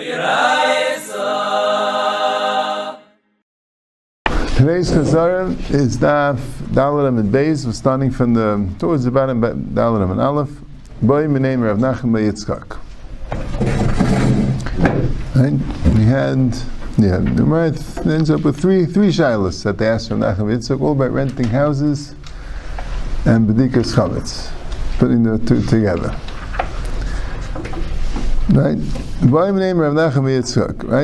Today's Chazara is Daf Dalaram and Beis, we're starting from the towards the bottom Dalaram and Aleph. Boy my name Rav Nachman Yitzchak. We had yeah, the Gemara ends up with three three shilas that they asked from Nachman Yitzchak, all about renting houses and Bedikas Chametz, putting the two together. Right? Right?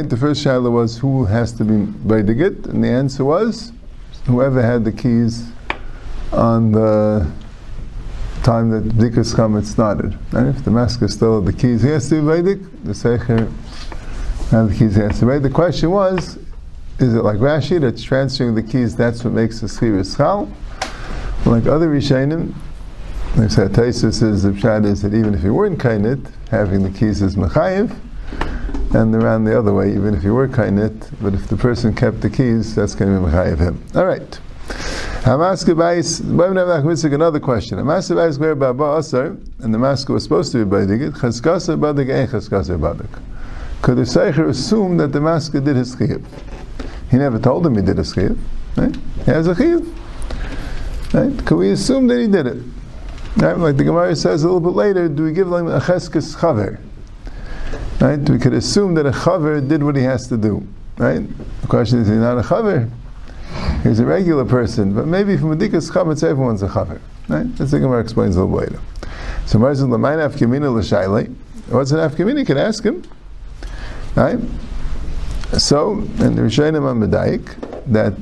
The first shaila was who has to be Baidigit, and the answer was whoever had the keys on the time that Bdikas Chametz started. Right? If the masker still had the keys, he has to be Vedic. The Secher had the keys, he has to be The question was, is it like Rashi that's transferring the keys, that's what makes the Schir Schal? Like other Rishonim, like said, Taisus says the pshat is that even if you weren't kainit, having the keys is mechayiv, and around the other way, even if you were kainit, but if the person kept the keys, that's going to be mechayiv him. All right. Hamaska another question. Hamaska bais where baba asar, and the masker was supposed to be badig it. Chaskasa badig ein chaskasa badig. Could the seicher assume that the masker did his chiyuv? He never told him he did his chiyuv. Right? He has a chiyuv. Right? Could we assume that he did it? Right? Like the Gemara says a little bit later, do we give them a cheskes chaver? Right? We could assume that a chaver did what he has to do. Right? The question is, he's not a chaver. He's a regular person, but maybe from a dikas chametz, everyone's a chaver. Right? That's the Gemara explains a little later. So Gemara says, "L'mayin afkamina l'shayle." What's an afkamina? You can ask him. Right? So, and the Rishonim are medayik that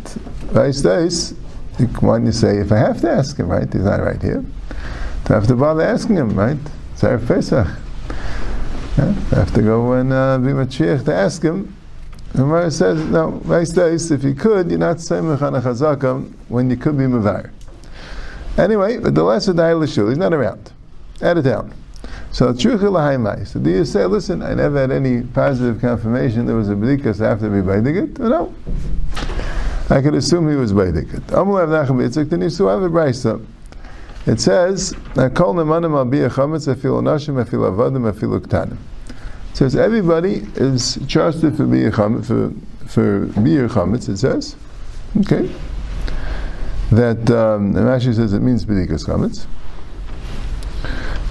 vice days. Do you say if I have to ask him? Right? He's not right here to have to bother asking him, right? It's Erev Pesach. Yeah? I have to go and uh, be Mashiach to ask him. The Gemara says, no, vice days, if you could, you're not saying Mechana Chazaka when you could be Mavar. Anyway, but the lesser Da'il he's not around. Add it down. So, so do you say, listen, I never had any positive confirmation there was a Bedikas after me Baidigit? No. I could assume he was Baidigit. Amul Nachman Yitzchak, then you still have a. It says. It says everybody is trusted for bia chametz for for chametz. It says, okay, that um, Rashi says it means bedikas chametz.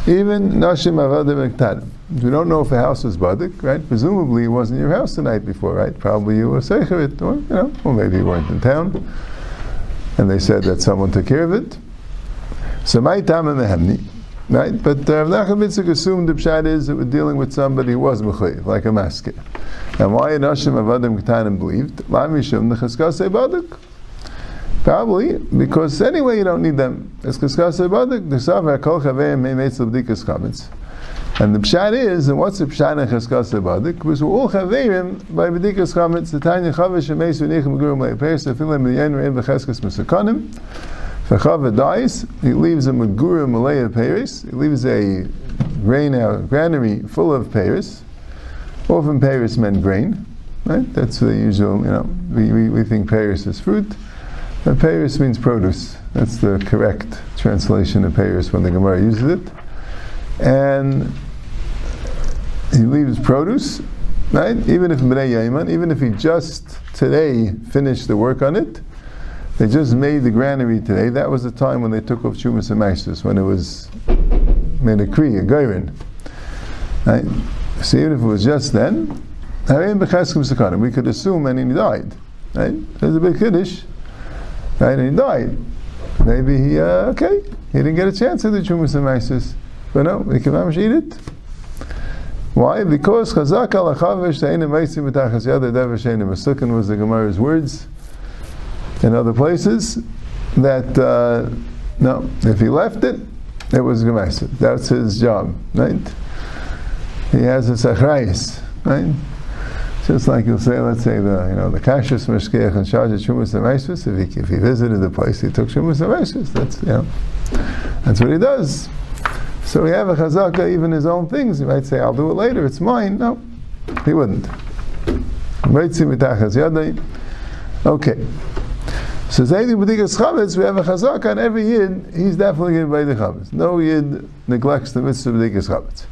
Even nashim avadim ktanim. We don't know if the house was badik, right? Presumably it wasn't your house the night before, right? Probably you were secherit, or you know, or maybe you weren't in town, and they said that someone took care of it. So my time in the hemni, right? But uh, Rav Nachman Yitzchak assumed the pshat is that we're dealing with somebody who was mechayiv, like a masker. And why Nashim Avadim Ketanim believed? Lamishim Nechaskasei Badik. Probably because anyway you don't need them. It's Chaskasei Badik. The Savar Kol Chaveim Meimetz L'Bdikas Chametz. And the pshat is, and what's the pshat in Chaskasei Badik? Because we're all Chaveim by Bdikas Chametz. The Tanya Chavesh Shemesu Nechem Gurum Le'Peres Tefilim L'Yen Re'en V'Cheskas Mesakanim. Chava dies, he leaves a Megura Malaya Paris, he leaves a grain out, granary full of Paris. Often Paris meant grain, right? That's the usual, you know, we, we, we think Paris is fruit, but Paris means produce. That's the correct translation of Paris when the Gemara uses it. And he leaves produce, right? Even if Bnei Yaman, even if he just today finished the work on it, they just made the granary today. That was the time when they took off Shumas and Maishtas, when it was made a Kri, a Gairin. Right? So even if it was just then, we could assume and he died. Right? There's a big Kiddush. Right? And he died. Maybe he, uh, okay, he didn't get a chance to the Shumas and Maishtas. But no, he can eat it. Why? Because Chazak al Achavish Ta'ina Maisim B'tachas Yad Dever Shein was the Gemara's words in other places that uh, no, if he left it, it was gemasa. That's his job, right? He has a sachrayis, right? Just like you'll say, let's say the you know the kashus meshkiach and shajet shumas emaisus. If he if he visited the place, he took shumas emaisus. That's know, that's what he does. So we have a chazaka, even his own things. He might say, "I'll do it later. It's mine." No, he wouldn't. Okay. So Zaydi B'digas Chametz, we have a chazaka on every Yid, he's definitely going to buy the Chametz. No Yid neglects the mitzvah of B'digas Chametz.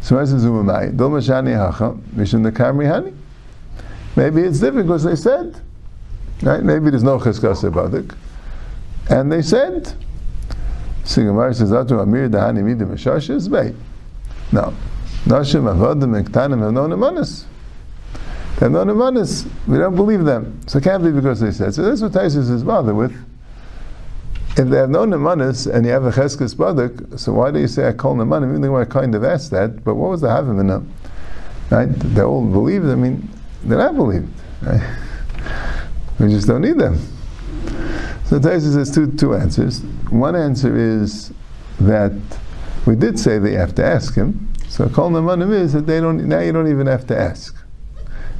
So I says, Umamai, Dil Mashani Hacha, Mishum the Kamri Hani. Maybe it's different because they said, right? Maybe there's no Cheskasa Badik. And they said, so Gemara says, Atu Amir Dahani Midim Meshashis Bey. No. Nashim Avodim Ektanim have no nemanis. They have no nemanis. We don't believe them. So it can't be because they said. So that's what Taisus is bothered with. If they have no nemanis and you have a cheskes badik, so why do you say I call nemanim? Even though I kind of asked that, but what was the havim in them? Right? They all believed. I mean, they're not believed. Right? We just don't need them. So Taisus has two two answers. One answer is that we did say you have to ask him. So kol nemanim is that they don't. Now you don't even have to ask.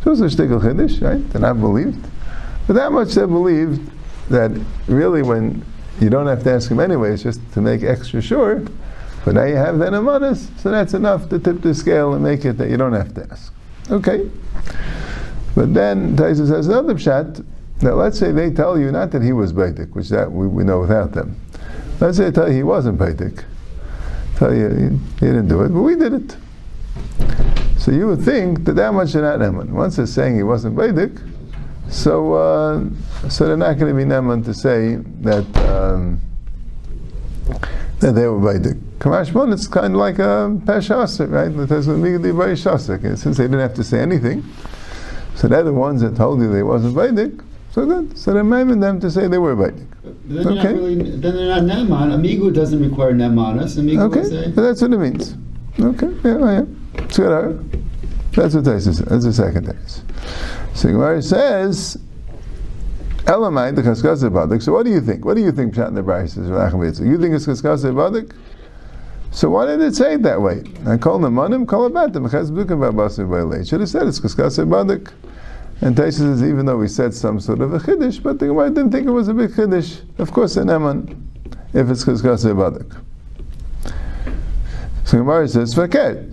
So it's a shtickle chiddush, right? They're not believed, but that much they believed that really when you don't have to ask him anyway, it's just to make extra sure. But now you have that amanas, so that's enough to tip the scale and make it that you don't have to ask. Okay. But then Taisa says another pshat that let's say they tell you not that he was Baitik, which that we, we know without them. Let's say they tell you he wasn't Baitik. Tell you he, he didn't do it, but we did it. So you would think that that much are not Neman. Once they're saying he wasn't Baitik, so uh, so they're not going to be Neman to say that um, that they were Baitik. Kamashmon, it's kind of like a Peshasik, right? There's a very Shasik. Since they didn't have to say anything, so they're the ones that told you they wasn't Vedic. So good. So they're maiming them to say they were Vedic. Then, okay. they're really, then they're not Neman. Amigo doesn't require Nemanas. Amigo okay. say. That's what it means. Okay. Yeah, yeah. It's good. That's what Tais is. That's the second Tais. So Gemara says, Elamai, the Kaskasa Badik. So what do you think? What do you think Pshat in the Braisa is? You think it's Kaskasa Badik? So why did it say it that way? I call them manim, call about them. Should have said it's kaskase badik. And Taisa says even though we said some sort of a chiddush, but the Gemara didn't think it was a big chiddush. Of course, an eman, if it's kaskase badik. So Gemara says faket.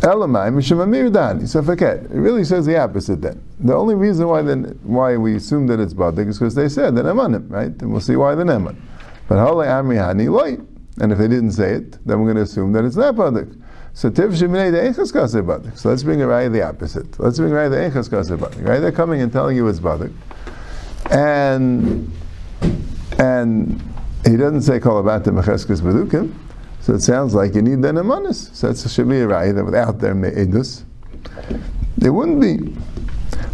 Elamai mishum dani. So faket. It really says the opposite. Then the only reason why then why we assume that it's badik is because they said that emanim, right? And we'll see why the eman. But hale amri hani loy. And if they didn't say it, then we're going to assume that it's not badik. So tiv sheminei the echas kase badik. So let's bring a raya the opposite. Let's bring raya the echas kase badik. Right? They're coming and telling you it's badik, and and he doesn't say kol abatim mecheskes badukim. So it sounds like you need then a manis. So it's a shemi raya that without their me'edus, there wouldn't be.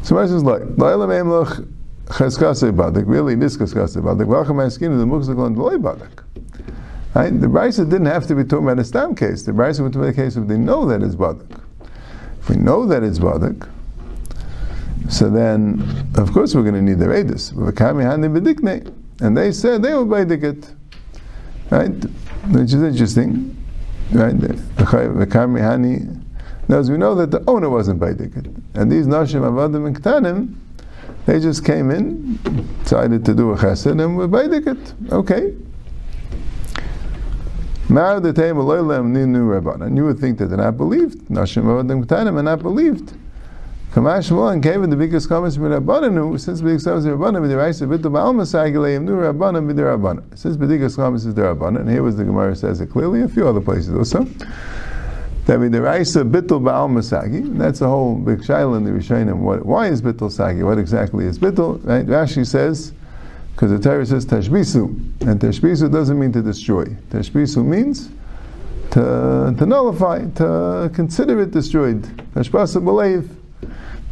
So Rashi says, look, la'elam emloch cheskase badik. Really, this cheskase badik. V'acham ha'eskinu the mukzak on badik. Right? The Brisa didn't have to be talking about a stam case. The Brisa would be a case if they know that it's badik. If we know that it's badik, so then, of course, we're going to need the Edis. And they said they were Baidik it. Right? Which is interesting. Right? Now, as we know that the owner wasn't Baidik. And these Nashim Avadim and Ktanim, they just came in, decided to do a chesed, and were Baidik. Okay. And you would think that they're not believed. Nashim Avadim Ktanim are not believed. Kamash and gave the biggest comments from Rabbanan, since the biggest comments of Rabbanan, the Raisa Bitu Ba'al Masagileim, Nu Rabbanan, B'di Rabbanan. Since the biggest comments is the Rabbanan, and here was the Gemara says it clearly, a few other places also. That the Raisa Bitul Ba'al Masagi, that's a whole big shaila in the Rishonim. What, why is Bitul Sagi? What exactly is Bitul? Right? Rashi says, because the Torah says Tashbisu, and Tashbisu doesn't mean to destroy. Tashbisu means to, to nullify, to consider it destroyed. Tashbasa believe.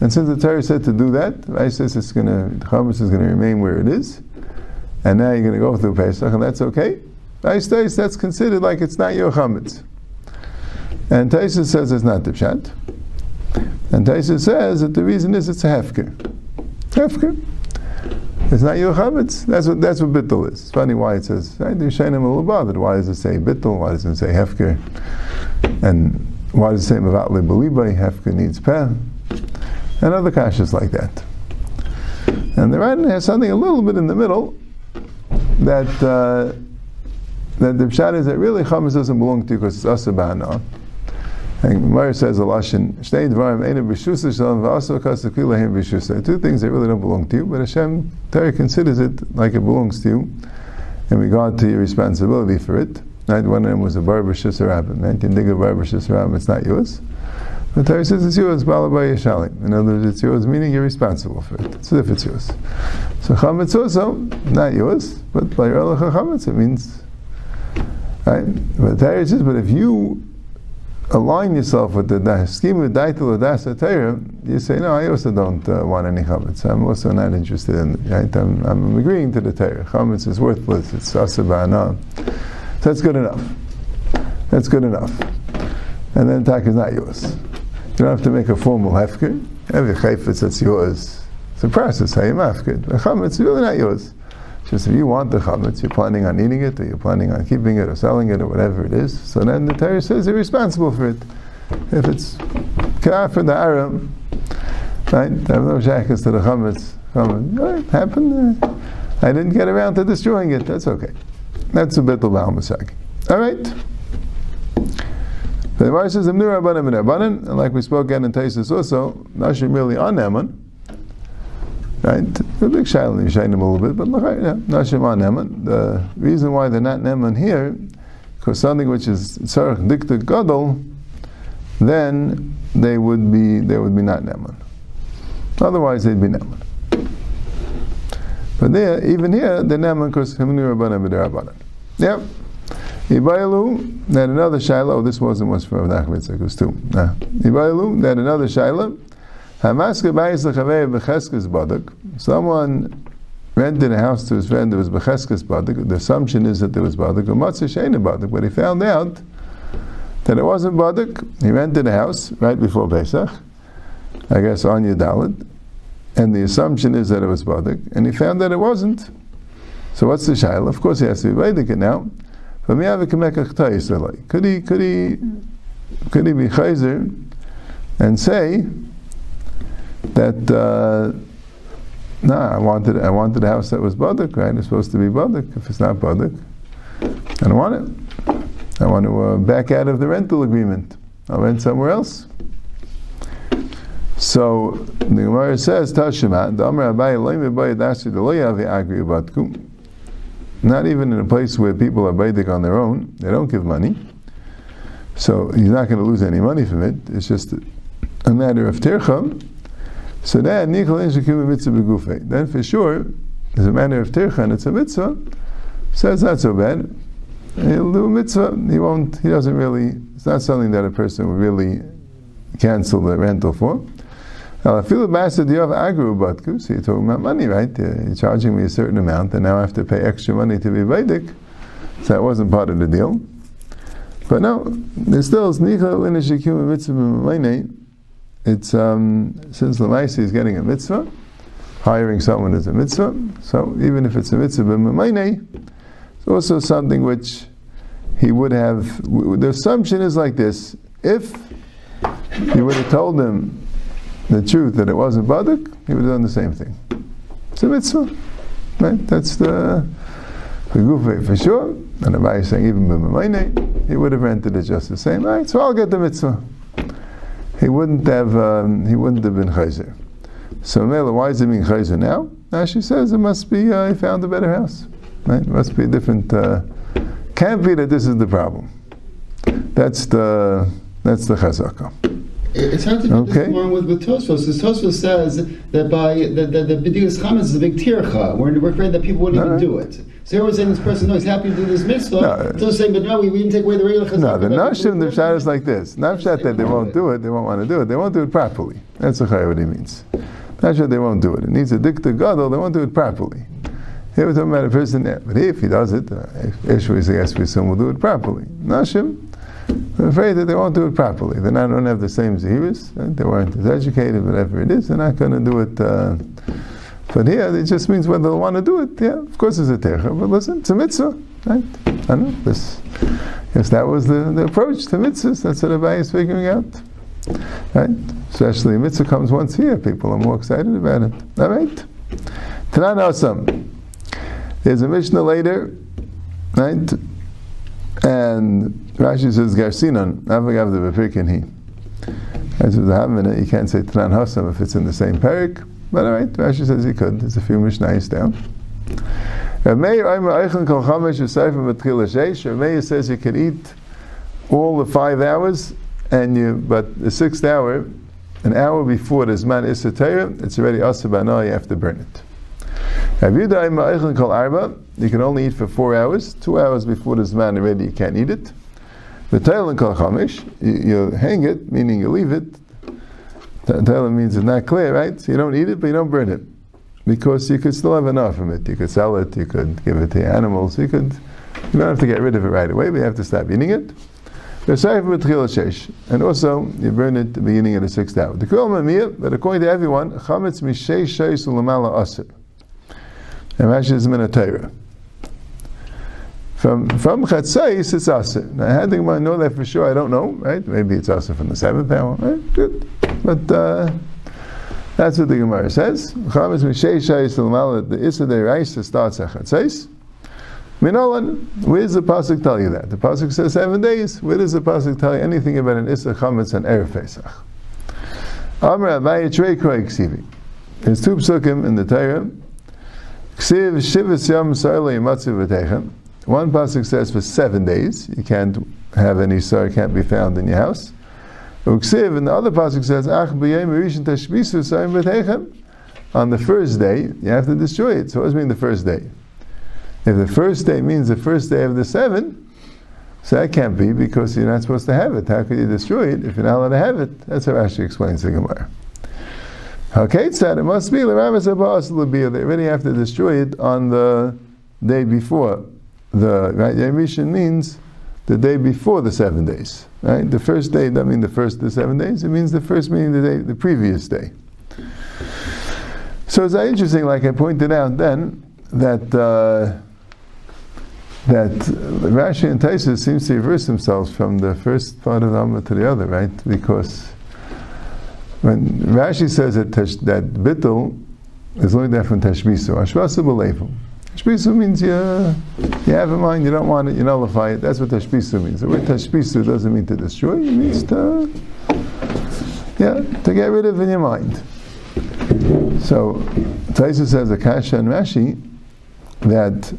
And since the Torah said to do that, I says it's going to, chametz is going to remain where it is, and now you're going to go through Pesach, and that's okay. I says that's considered like it's not your chametz. And Taisa says it's not the pshat. And Taisa says that the reason is it's a hefker. Hefker. It's not your chametz. That's what that's what bittul is. It's funny why it says. Right? The Yishayim a little bothered. Why does it say bittul? Why does it say hefker? And why does it say mavat lebelibay? Hefker needs peh. And other kashas like that. And the Rambam has something a little bit in the middle that uh, that the pshat is that really chametz doesn't belong to you because it's asabana. And Gemara says a lashon shnei dvarim ena b'shusa shalom v'aso kasakil lahem b'shusa. Two things that really don't belong to you, but Hashem Torah considers it like it belongs to you in regard to your responsibility for it. Right? One of them was a barber shisarabim. Right? You dig a barber shisarabim, it's not yours. The Torah says it's yours, balabay yishalim. In other words, it's yours, meaning you're responsible for it. As if it's yours. So chametz also, not yours, but by your chametz, it means, right? But the Torah says, but if you align yourself with the scheme of daitel das Torah, you say, no, I also don't uh, want any chametz. I'm also not interested in it. Right? I'm, I'm agreeing to the Torah. Chametz is worthless. It's asabana. So that's good enough. That's good enough. And then tak is not yours. You don't have to make a formal hefker. Every chayfetz that's yours. It's a process how you mafkid. The chametz really not yours. Just if you want the chametz, you're planning on eating it, or you're planning on keeping it, or selling it, or whatever it is. So then the Torah says you're responsible for it. If it's for the Arab, right? I have no shackles to the chametz. Chametz, right, happened. Uh, I didn't get around to destroying it. That's okay. That's a bit of Masagi. All right. The Gemara says, "Amnu Rabbanim and Rabbanim," and like we spoke again in Taisus also, Nashim really on Neman, right? The big shail in Yishayim a little bit, but yeah, Nashim on. The reason why they're not Neman here, because something which is Tzarech Dikta Gadol, then they would be they would be not Neman. Otherwise, they'd be Neman. But there, even here, the Neman because Himnu Rabbanim and Rabbanim. Yep. Ibayalu, then another Shaila, oh, this wasn't was for Nachman it was two. Nah. Ibayalu, then another Shaila. Hamaska Bayis Lechavei Becheskes Badak. Someone rented a house to his friend that was Becheskes Badak. The assumption is that there was Badak, Badak, but he found out that it wasn't Badak. He rented a house right before Pesach, I guess on Yudalid, and the assumption is that it was Badak, and he found that it wasn't. So what's the Shaila? Of course he has to be Vedic now. Could he could he could he be chayzer and say that uh, no, I wanted I wanted a house that was badak, right? It's supposed to be badak. If it's not badak, I don't want it. I want to uh, back out of the rental agreement. I'll rent somewhere else. So the Gemara says, Tashima, the Amr Abai Loim Abai Dasi Agri Batkum. Not even in a place where people are baidik on their own, they don't give money. So he's not going to lose any money from it. It's just a matter of tircha. So then, Then for sure, it's a matter of tircha it's a mitzvah. So it's not so bad. He'll do a mitzvah. He won't. He doesn't really. It's not something that a person would really cancel the rental for. Now, I feel master do you have agru batku? So you're talking about money, right? You're charging me a certain amount, and now I have to pay extra money to be Vedic. So that wasn't part of the deal. But no, there's still mitzvah It's um, since Lamaisi is getting a mitzvah, hiring someone is a mitzvah. So even if it's a mitzvah b'mamayne, it's also something which he would have. The assumption is like this: if you would have told him the truth that it wasn't Badak, he would have done the same thing. It's a mitzvah. Right? That's the Gufe for sure. And the is saying even B'mamayne, he would have rented it just the same. Right? So I'll get the mitzvah. He wouldn't have um, he wouldn't have been chayzer. So Mela, why is it being chayzer now? Now she says it must be uh, he found a better house. Right? It must be a different uh, can't be that this is the problem. That's the that's the chazakah. It's hard to do okay. this along with, with Tosfos, because Tosfos says that by the the, the B'digas Chametz is a big tircha. We're, we're afraid that people wouldn't even right. do it. So here we're saying this person, no, he's happy to do this mitzvah. No, so saying, but no, we, we didn't take away the regular chazak. No, the Nashim, the Pshat is like this. Not that they won't do it, they won't want to do it. They won't do it properly. That's what he means. Sure they won't do it. It needs a dikta gadol, they won't do it properly. Here we're talking about a person, but if he does it, uh, Ishmael is yes, we will do it properly. Nashim, I'm afraid that they won't do it properly. They don't have the same zihirus. They weren't as educated, whatever it is. They're not going to do it. Uh, but here, it just means whether they'll want to do it. Yeah, of course it's a tercha. But listen, it's a mitzvah. Right? I know. This, yes, that was the, the approach to mitzvahs. That's what everybody is figuring out. Right? Especially mitzvah comes once a year. People are more excited about it. All right? Tanan Osam. There's a Mishnah later, right? And Rashi says Garsinon, Avagav the Bepirkin he. As with the Havmina, you can't say Tanan Hasam if it's in the same parak, but alright, Rashi says he could. There's a few Mishnayos down. Rameir says you can eat all the five hours, and you but the sixth hour, an hour before the Zman it's already Asabana, you have to burn it. You can only eat for four hours, two hours before the Zman already you can't eat it. And kol chamish, you, hang it, meaning you leave it. Tail means it's not clear, right? So you don't eat it, but you don't burn it. Because you could still have enough from it. You could sell it, you could give it to animals, you could, you don't have to get rid of it right away, but you have to stop eating it. And also, you burn it at the beginning of the sixth hour. The Kul but according to everyone, chametz mishei sheis ulamala asir. And Rashi is in Torah. From from Chatzais, it's Asa. Now, how do I know that for sure? I don't know, right? Maybe it's Asa from the seventh hour, right? Good. But uh, that's what the Gemara says. Chavis Mishei Shayis Lamala, the Issa de Raisa starts at Chatzais. Minolan, where does the Pasuk tell you that? The Pasuk says seven days. Where does the Pasuk tell you anything about an Issa Chametz and Erev Pesach? Amr Abaye Trei Kroy Ksivi. There's two psukim in the Torah. Ksiv Shivas Yom Sarle Yimatzu V'techem. One pasuk says for seven days you can't have any sar can't be found in your house. Uksiv, and the other pasuk says On the first day you have to destroy it. So what does it mean the first day? If the first day means the first day of the seven, so that can't be because you're not supposed to have it. How could you destroy it if you're not allowed to have it? That's how Rashi explains the Gemara. Okay, it said it must be the Ramas Abbas They already have to destroy it on the day before the right means the day before the seven days. Right? The first day doesn't mean the first of the seven days, it means the first meaning the day the previous day. So it's interesting, like I pointed out then, that uh, that Rashi and Taisa seems to reverse themselves from the first part of the Amma to the other, right? Because when Rashi says that tesh, that bittul is only there from tashmisu, ashvasu b'leifu. Tashbisu means you, you have in mind, you don't want it, you nullify it. That's what tashbisu means. The word tashbisu doesn't mean to destroy, it means to, yeah, to get rid of in your mind. So, Taisa says, Akasha and Rashi, that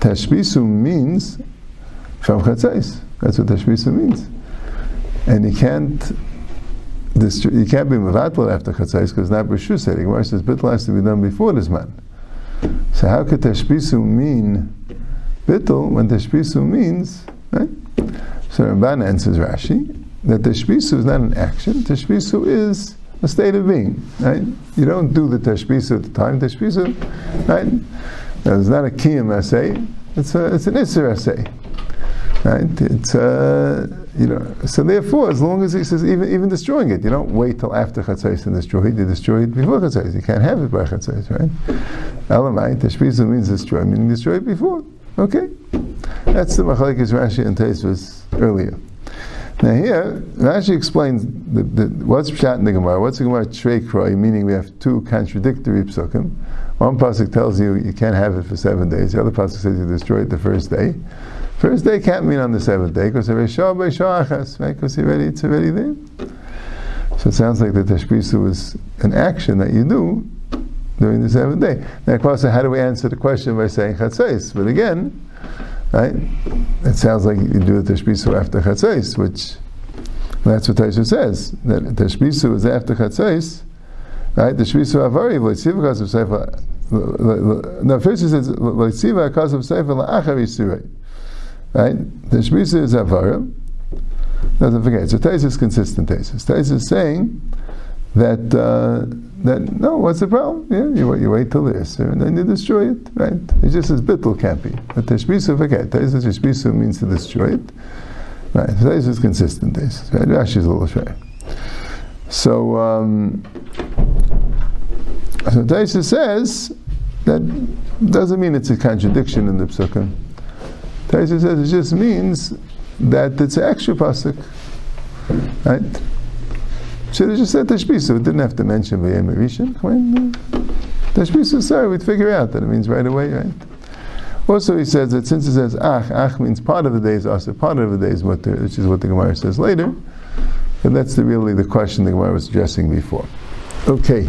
tashbisu means from chatzais. That's what tashbisu means. And you can't you can't be mevatl after chatzais because not b'shus said. Gemara says bitl has to be done before this man. So how could tashbisu mean bittul when tashbisu means right? So Ramban answers Rashi that tashbisu is not an action. Tashbisu is a state of being. Right? You don't do the tashbisu at the time. Tashbisu, right? Now, it's not a kiyum essay. It's a, it's an isser essay. Right? It's uh, you know. So therefore, as long as he says even even destroying it, you don't wait till after chatzais and destroy it. You destroy it before chatzais. You can't have it by chatzais, right? Elamai tashbizu means destroy, meaning destroy it before. Okay, that's the machlekes Rashi and Tosfos earlier. Now here, Rashi explains the, the, what's pshat in the Gemara. What's the Gemara trei Meaning we have two contradictory psukim. One pasuk tells you you can't have it for seven days. The other pasuk says you destroy it the first day. First day can't mean on the seventh day because it's right? Because already it's already there. So it sounds like the tashbisu was an action that you do during the seventh day. Now, of course, how do we answer the question by saying chatzais? But again, right? It sounds like you do the tashbisu after chatzais, which that's what Taisha says that tashbisu is after chatzais, right? The shbisu avari v'leitziva kasav sefer. No, first he says v'leitziva kasav sefer la'achar yisurei. Right? The Shmisa is Avara. Doesn't forget. So Tais is consistent Tais. Tais is saying that uh, that no, what's the problem? Yeah, you, you wait till this, and then you destroy it, right? It just says bittul can't be. But Tashbisu forget. Tais is Tashbisu means to destroy it. Right. So Tais is consistent Tais. Right? Rashi is a little shy. So um, so Taisa says that doesn't mean it's a contradiction in the psukim. Taisa says it just means that it's an extra pasuk, right? Should have just said Tashbisu. It didn't have to mention Vayem Rishon. When uh, Tashbisu, sorry, we'd figure out that it means right away, right? Also, he says that since it says Ach, Ach means part of the day is Asa, part of the day is Mutter, which is what the Gemara says later. And that's the, really the question the Gemara was addressing before. Okay.